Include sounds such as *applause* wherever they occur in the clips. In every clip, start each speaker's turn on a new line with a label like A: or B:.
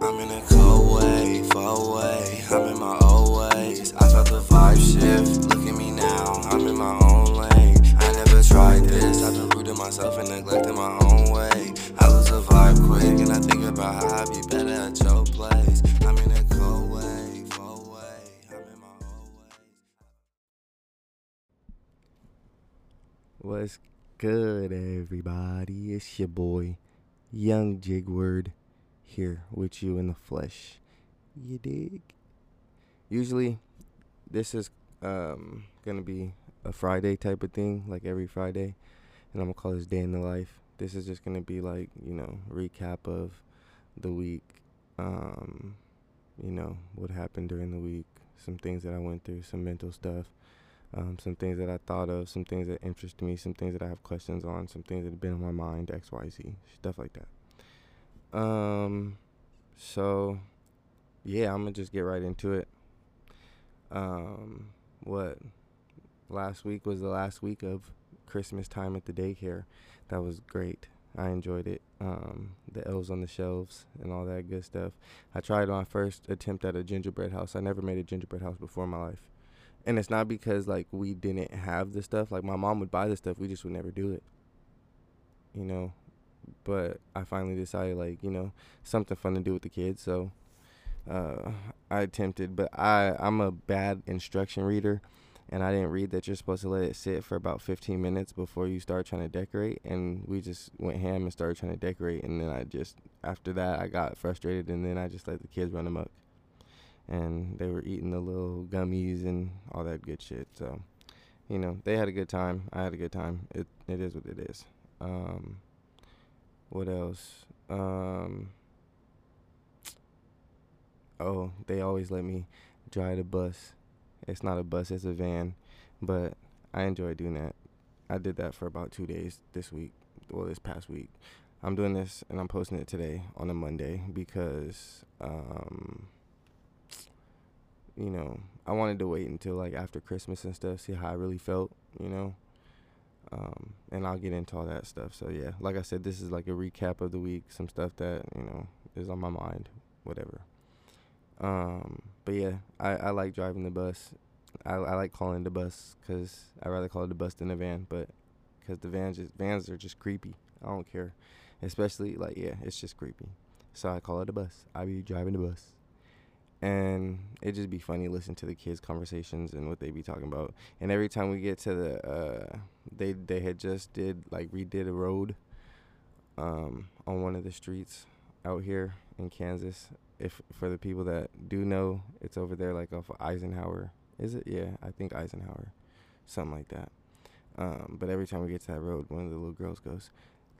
A: I'm in a cold way, far away. I'm in my old ways. I felt the vibe shift. Look at me now, I'm in my own lane. I never tried this. I've been to myself and neglecting my own way. I lose the vibe quick, and I think about how I'd be better at your place. I'm in a cold way, far away. I'm in my old ways.
B: What's good, everybody? It's your boy, Young Jigward, here with you in the flesh. You dig? Usually, this is um gonna be a Friday type of thing, like every Friday, and I'm gonna call this day in the life. This is just gonna be like you know recap of the week, um, you know what happened during the week, some things that I went through, some mental stuff um, some things that I thought of, some things that interest me, some things that I have questions on, some things that have been on my mind, X, Y, Z, stuff like that. Um, so yeah, I'm gonna just get right into it. Um, what last week was the last week of Christmas time at the daycare. That was great. I enjoyed it. Um, the elves on the shelves and all that good stuff. I tried my first attempt at a gingerbread house. I never made a gingerbread house before in my life and it's not because like we didn't have the stuff like my mom would buy the stuff we just would never do it you know but i finally decided like you know something fun to do with the kids so uh, i attempted but i i'm a bad instruction reader and i didn't read that you're supposed to let it sit for about 15 minutes before you start trying to decorate and we just went ham and started trying to decorate and then i just after that i got frustrated and then i just let the kids run amok and they were eating the little gummies and all that good shit. So, you know, they had a good time. I had a good time. It it is what it is. Um, what else? Um, oh, they always let me drive the bus. It's not a bus, it's a van, but I enjoy doing that. I did that for about two days this week. Well, this past week. I'm doing this and I'm posting it today on a Monday because um, you know, I wanted to wait until like after Christmas and stuff, see how I really felt, you know. Um, and I'll get into all that stuff. So yeah, like I said, this is like a recap of the week, some stuff that you know is on my mind, whatever. Um, but yeah, I, I like driving the bus. I, I like calling the bus because I rather call it the bus than the van, but because the vans just vans are just creepy. I don't care, especially like yeah, it's just creepy. So I call it a bus. I be driving the bus and it just be funny listening to the kids conversations and what they be talking about and every time we get to the uh they they had just did like redid a road um on one of the streets out here in Kansas. If for the people that do know it's over there like off of Eisenhower. Is it? Yeah I think Eisenhower. Something like that. Um but every time we get to that road one of the little girls goes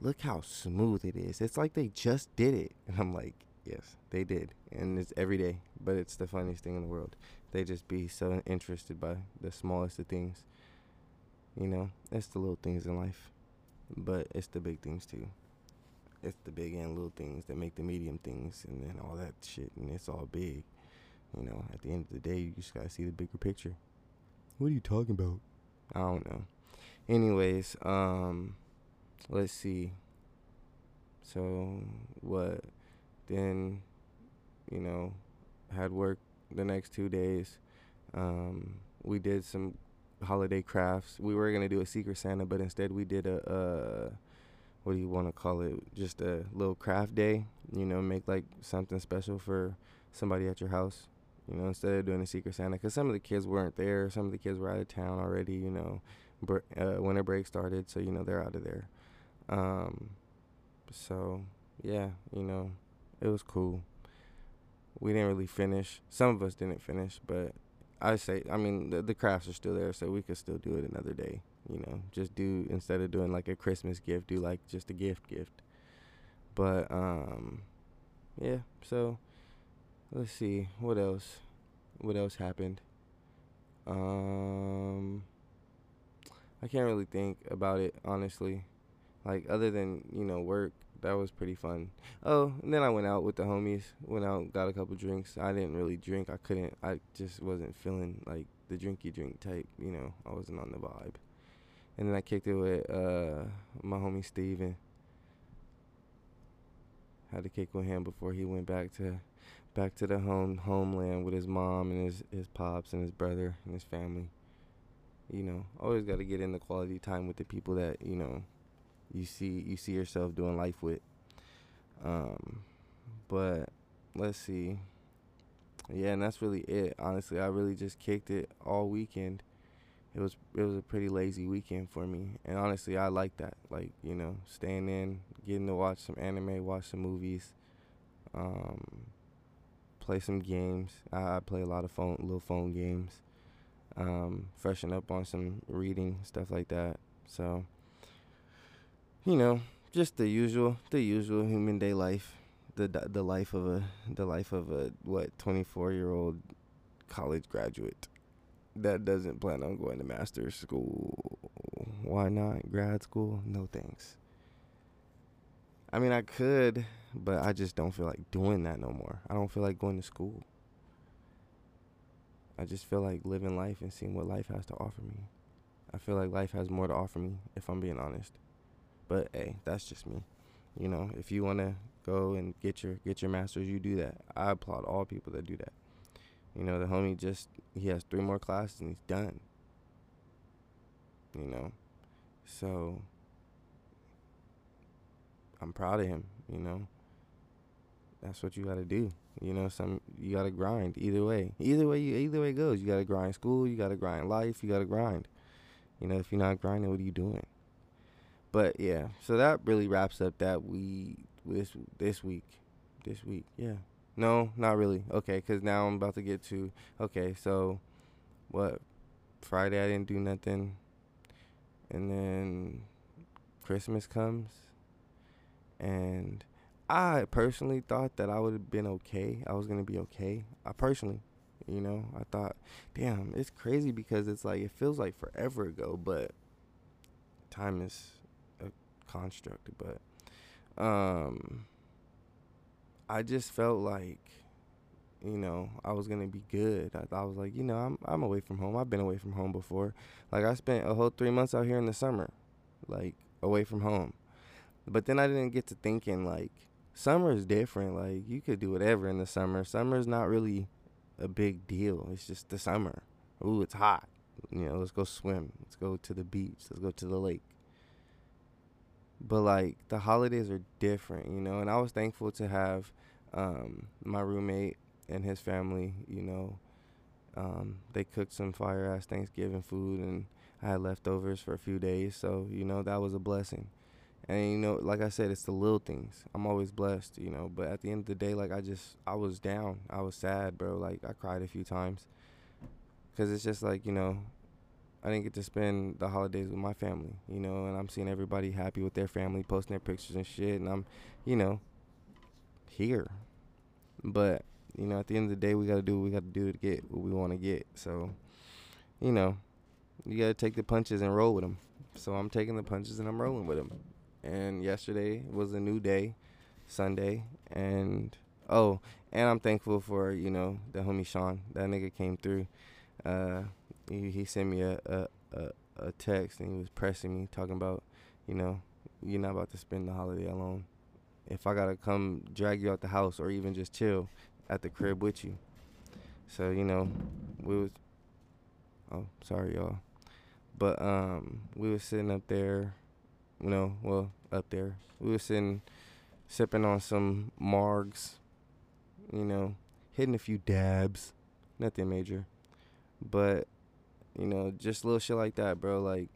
B: look how smooth it is. It's like they just did it. *laughs* And I'm like Yes, they did, and it's every day. But it's the funniest thing in the world. They just be so interested by the smallest of things. You know, it's the little things in life, but it's the big things too. It's the big and little things that make the medium things, and then all that shit, and it's all big. You know, at the end of the day, you just gotta see the bigger picture. What are you talking about? I don't know. Anyways, um, let's see. So what? Then, you know, had work the next two days. Um, we did some holiday crafts. We were gonna do a Secret Santa, but instead we did a, uh, what do you want to call it? Just a little craft day. You know, make like something special for somebody at your house. You know, instead of doing a Secret Santa, because some of the kids weren't there. Some of the kids were out of town already. You know, br- uh, winter break started, so you know they're out of there. Um, so yeah, you know, it was cool. We didn't really finish. Some of us didn't finish, but I say, I mean, the, the crafts are still there, so we could still do it another day. You know, just do instead of doing like a Christmas gift, do like just a gift gift. But um, yeah. So let's see what else. What else happened? Um, I can't really think about it honestly. Like other than you know work, that was pretty fun. Oh, and then I went out with the homies. Went out, got a couple drinks. I didn't really drink. I couldn't. I just wasn't feeling like the drinky drink type. You know, I wasn't on the vibe. And then I kicked it with uh, my homie Steven. Had to kick with him before he went back to back to the home homeland with his mom and his his pops and his brother and his family. You know, always got to get in the quality time with the people that you know you see you see yourself doing life with. Um, but let's see. Yeah, and that's really it. Honestly, I really just kicked it all weekend. It was it was a pretty lazy weekend for me, and honestly, I like that. Like you know, staying in, getting to watch some anime, watch some movies, um, play some games. I, I play a lot of phone, little phone games. Um, freshen up on some reading stuff like that. So, you know, just the usual, the usual human day life, the the life of a the life of a what twenty four year old college graduate that doesn't plan on going to master's school. Why not grad school? No thanks. I mean, I could, but I just don't feel like doing that no more. I don't feel like going to school. I just feel like living life and seeing what life has to offer me. I feel like life has more to offer me, if I'm being honest. But hey, that's just me. You know, if you want to go and get your get your masters, you do that. I applaud all people that do that. You know, the homie just he has three more classes and he's done. You know. So I'm proud of him, you know. That's what you got to do. You know, some you got to grind either way. Either way you either way goes. You got to grind school, you got to grind life, you got to grind. You know, if you're not grinding, what are you doing? But yeah, so that really wraps up that we this this week. This week. Yeah. No, not really. Okay, cuz now I'm about to get to okay, so what Friday I didn't do nothing. And then Christmas comes and I personally thought that I would have been okay. I was gonna be okay. I personally, you know, I thought, damn, it's crazy because it's like it feels like forever ago, but time is construct. But um, I just felt like, you know, I was gonna be good. I, I was like, you know, I'm I'm away from home. I've been away from home before. Like I spent a whole three months out here in the summer, like away from home. But then I didn't get to thinking like summer is different. Like you could do whatever in the summer. Summer is not really a big deal. It's just the summer. Ooh, it's hot. You know, let's go swim. Let's go to the beach. Let's go to the lake. But like the holidays are different, you know, and I was thankful to have um, my roommate and his family, you know, um, they cooked some fire ass Thanksgiving food and I had leftovers for a few days, so you know that was a blessing. And you know, like I said, it's the little things. I'm always blessed, you know. But at the end of the day, like I just, I was down. I was sad, bro. Like I cried a few times, cause it's just like you know, I didn't get to spend the holidays with my family, you know. And I'm seeing everybody happy with their family, posting their pictures and shit, and I'm, you know, here. But you know, at the end of the day, we gotta do what we gotta do to get what we want to get. So, you know, you gotta take the punches and roll with them. So I'm taking the punches and I'm rolling with them and yesterday was a new day, Sunday, and oh, and I'm thankful for you know the homie Sean. That nigga came through. Uh, he, he sent me a, a a a text and he was pressing me, talking about, you know, you're not about to spend the holiday alone. If I gotta come drag you out the house or even just chill at the crib with you. So you know, we was. Oh, sorry y'all, but um, we was sitting up there you know, well, up there. We were sitting, sipping on some margs, you know, hitting a few dabs, nothing major, but you know, just little shit like that, bro. Like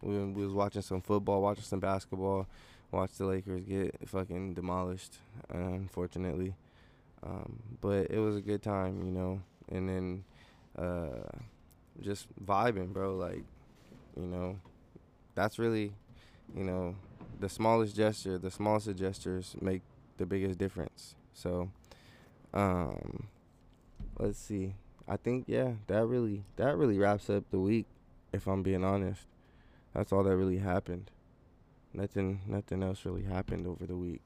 B: we, we was watching some football, watching some basketball, watch the Lakers get fucking demolished, unfortunately. Um, but it was a good time, you know, and then uh, just vibing, bro. Like, you know, that's really you know, the smallest gesture, the smallest gestures make the biggest difference. So, um, let's see. I think yeah, that really that really wraps up the week. If I'm being honest, that's all that really happened. Nothing, nothing else really happened over the week,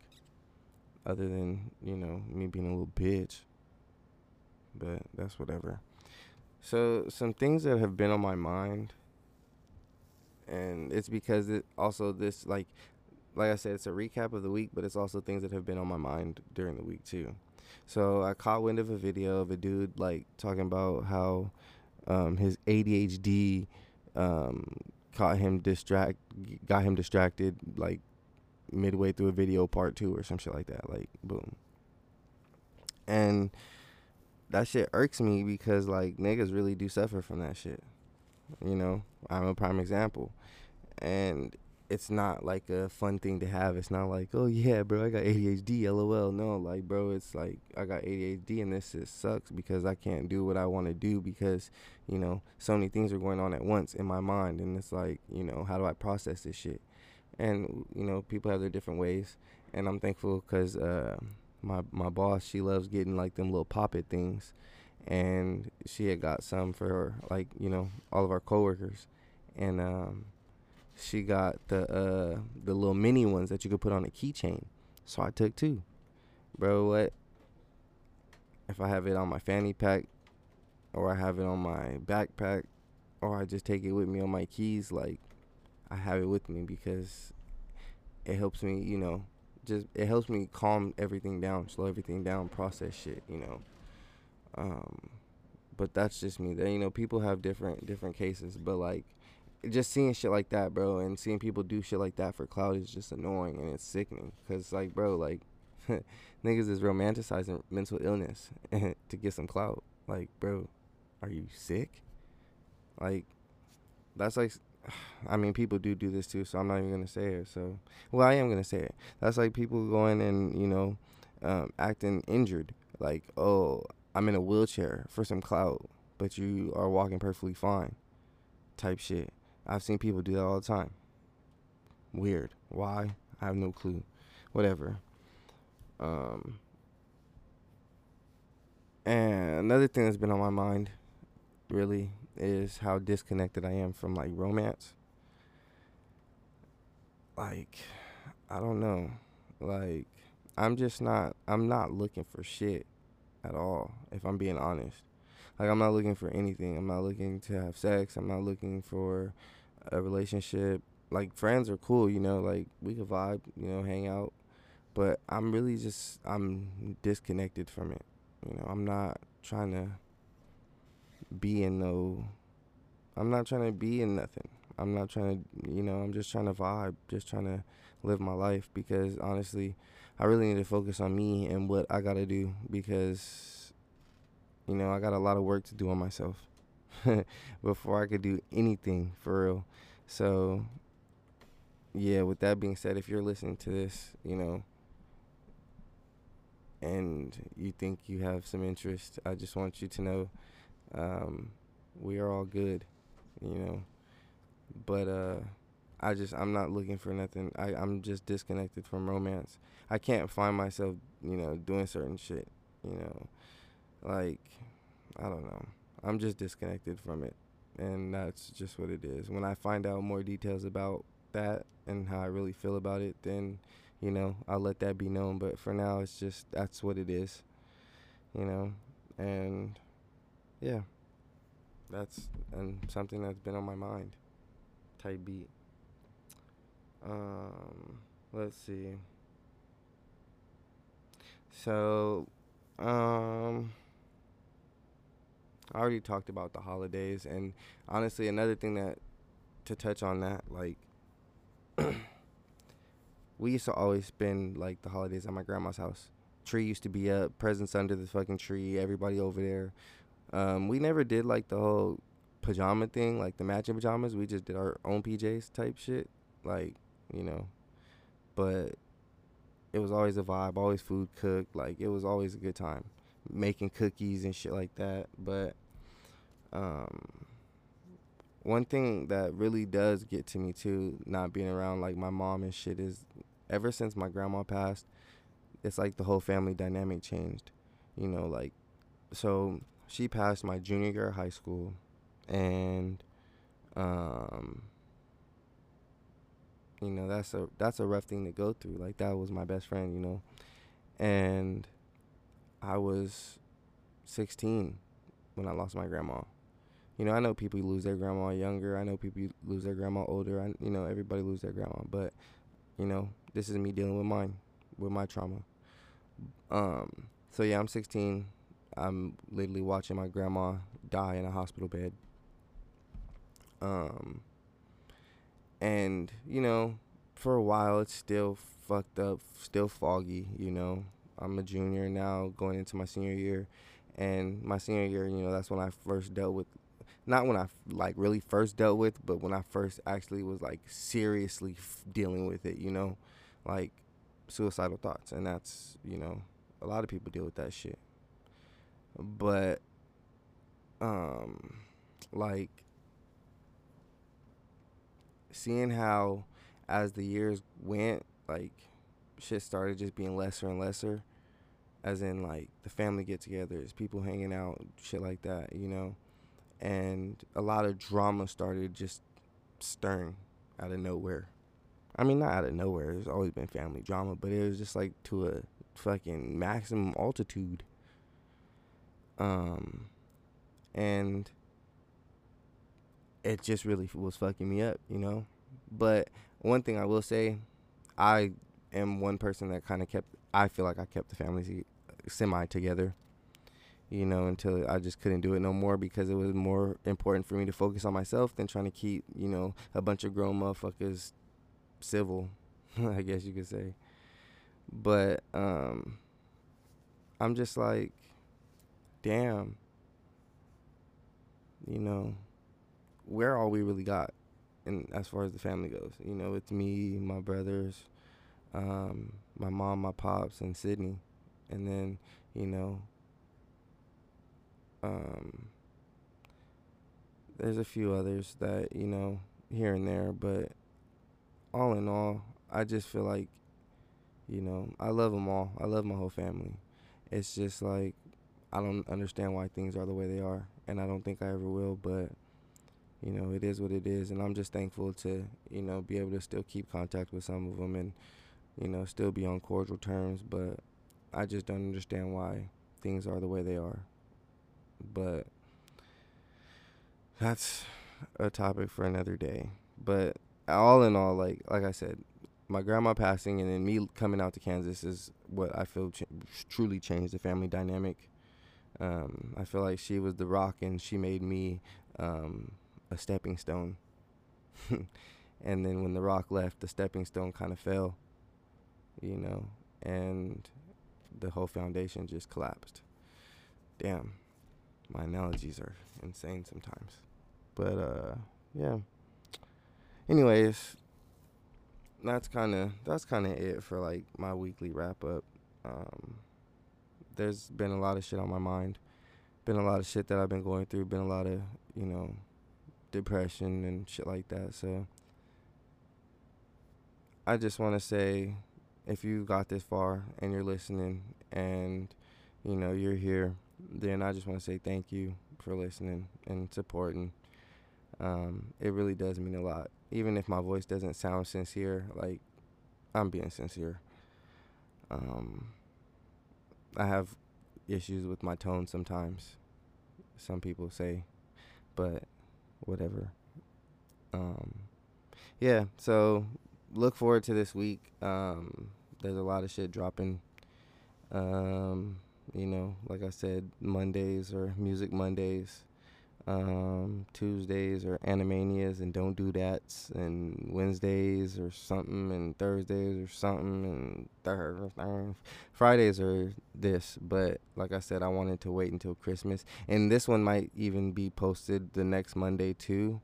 B: other than you know me being a little bitch. But that's whatever. So some things that have been on my mind and it's because it also this like like I said, it's a recap of the week, but it's also things that have been on my mind during the week too. So I caught wind of a video of a dude like talking about how um, his ADHD um, caught him distract, got him distracted like midway through a video part two or some shit like that. Like boom. And that shit irks me because like niggas really do suffer from that shit. You know, I'm a prime example. And it's not like a fun thing to have. It's not like, oh yeah, bro, I got ADHD, lol. No, like, bro, it's like I got ADHD and this just sucks because I can't do what I want to do because, you know, so many things are going on at once in my mind, and it's like, you know, how do I process this shit? And you know, people have their different ways, and I'm thankful because uh, my my boss, she loves getting like them little poppet things, and she had got some for like you know all of our coworkers, and um she got the uh the little mini ones that you could put on a keychain. So I took two. Bro, what? If I have it on my fanny pack or I have it on my backpack or I just take it with me on my keys, like I have it with me because it helps me, you know, just it helps me calm everything down, slow everything down, process shit, you know. Um but that's just me. That you know, people have different different cases, but like just seeing shit like that, bro, and seeing people do shit like that for clout is just annoying and it's sickening. Cause like, bro, like *laughs* niggas is romanticizing mental illness *laughs* to get some clout. Like, bro, are you sick? Like, that's like, *sighs* I mean, people do do this too, so I'm not even gonna say it. So, well, I am gonna say it. That's like people going and you know, um, acting injured. Like, oh, I'm in a wheelchair for some clout, but you are walking perfectly fine. Type shit. I've seen people do that all the time. Weird. Why? I have no clue. Whatever. Um, and another thing that's been on my mind, really, is how disconnected I am from like romance. Like, I don't know. Like, I'm just not. I'm not looking for shit at all. If I'm being honest. Like, I'm not looking for anything. I'm not looking to have sex. I'm not looking for a relationship. Like friends are cool, you know, like we could vibe, you know, hang out. But I'm really just I'm disconnected from it. You know, I'm not trying to be in no I'm not trying to be in nothing. I'm not trying to, you know, I'm just trying to vibe, just trying to live my life because honestly, I really need to focus on me and what I got to do because you know, I got a lot of work to do on myself. *laughs* before I could do anything for real. So, yeah, with that being said, if you're listening to this, you know, and you think you have some interest, I just want you to know um, we are all good, you know. But uh, I just I'm not looking for nothing. I I'm just disconnected from romance. I can't find myself, you know, doing certain shit, you know. Like I don't know. I'm just disconnected from it. And that's just what it is. When I find out more details about that and how I really feel about it, then, you know, I'll let that be known. But for now, it's just that's what it is, you know? And yeah, that's and something that's been on my mind. Type beat. Um, let's see. So, um, I already talked about the holidays, and honestly, another thing that to touch on that, like, *clears throat* we used to always spend like the holidays at my grandma's house. Tree used to be up, presents under the fucking tree, everybody over there. Um, we never did like the whole pajama thing, like the matching pajamas. We just did our own PJs type shit, like you know. But it was always a vibe, always food cooked. Like it was always a good time making cookies and shit like that. But um, one thing that really does get to me too, not being around like my mom and shit, is ever since my grandma passed, it's like the whole family dynamic changed. You know, like so she passed my junior year of high school, and um, you know that's a that's a rough thing to go through. Like that was my best friend, you know, and I was 16 when I lost my grandma. You know, I know people lose their grandma younger. I know people lose their grandma older. I, you know, everybody lose their grandma. But, you know, this is me dealing with mine, with my trauma. Um, so yeah, I'm 16. I'm literally watching my grandma die in a hospital bed. Um, and you know, for a while it's still fucked up, still foggy. You know, I'm a junior now, going into my senior year, and my senior year, you know, that's when I first dealt with, not when I like really first dealt with, but when I first actually was like seriously f- dealing with it. You know, like suicidal thoughts, and that's you know, a lot of people deal with that shit. But, um, like seeing how as the years went, like shit started just being lesser and lesser. As in like the family get togethers, people hanging out, shit like that, you know. And a lot of drama started just stirring out of nowhere. I mean not out of nowhere, there's always been family drama, but it was just like to a fucking maximum altitude. Um and it just really was fucking me up, you know. But one thing I will say, I am one person that kind of kept. I feel like I kept the family semi together, you know, until I just couldn't do it no more because it was more important for me to focus on myself than trying to keep, you know, a bunch of grown motherfuckers civil, *laughs* I guess you could say. But um, I'm just like, damn, you know where all we really got, and as far as the family goes, you know, it's me, my brothers, um, my mom, my pops, and Sydney, and then you know, um, there's a few others that you know here and there, but all in all, I just feel like, you know, I love them all. I love my whole family. It's just like I don't understand why things are the way they are, and I don't think I ever will, but you know, it is what it is, and I'm just thankful to, you know, be able to still keep contact with some of them and, you know, still be on cordial terms. But I just don't understand why things are the way they are. But that's a topic for another day. But all in all, like like I said, my grandma passing and then me coming out to Kansas is what I feel ch- truly changed the family dynamic. Um, I feel like she was the rock and she made me um, a stepping stone. *laughs* and then when the rock left, the stepping stone kind of fell, you know, and the whole foundation just collapsed. Damn, my analogies are insane sometimes. But uh, yeah. Anyways, that's kind of that's kind of it for like my weekly wrap up. Um, there's been a lot of shit on my mind. Been a lot of shit that I've been going through. Been a lot of you know depression and shit like that. So I just want to say if you got this far and you're listening and you know you're here, then I just want to say thank you for listening and supporting. Um, it really does mean a lot. Even if my voice doesn't sound sincere, like I'm being sincere. Um, I have issues with my tone sometimes. Some people say, but whatever. Um, yeah, so look forward to this week. Um, there's a lot of shit dropping. Um, you know, like I said, Mondays or Music Mondays. Um, Tuesdays or Animanias and Don't Do That's, and Wednesdays or something, and Thursdays or something, and Thursdays. Fridays are this, but like I said, I wanted to wait until Christmas, and this one might even be posted the next Monday too,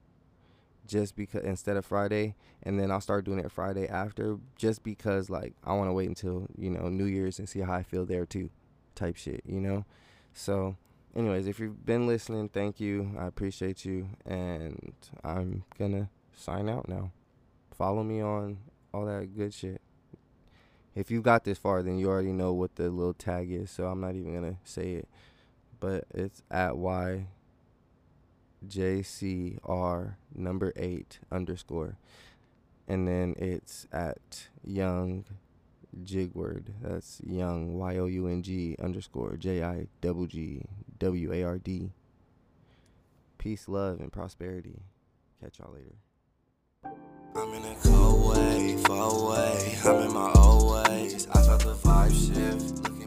B: just because instead of Friday, and then I'll start doing it Friday after, just because like I want to wait until you know New Year's and see how I feel there too, type shit, you know, so anyways, if you've been listening, thank you. I appreciate you. And I'm to sign out now. Follow me on all that good shit. If you got this far, then you already know what the little tag is. So I'm not even to say it. But it's at YJCR number eight underscore. And then it's at Young Jigward. That's Young Y O U N G underscore J I double G W A R D. Peace, love, and prosperity. Catch y'all later.
A: I'm in a cold way, far away. I'm in my old ways. I felt the vibe shift.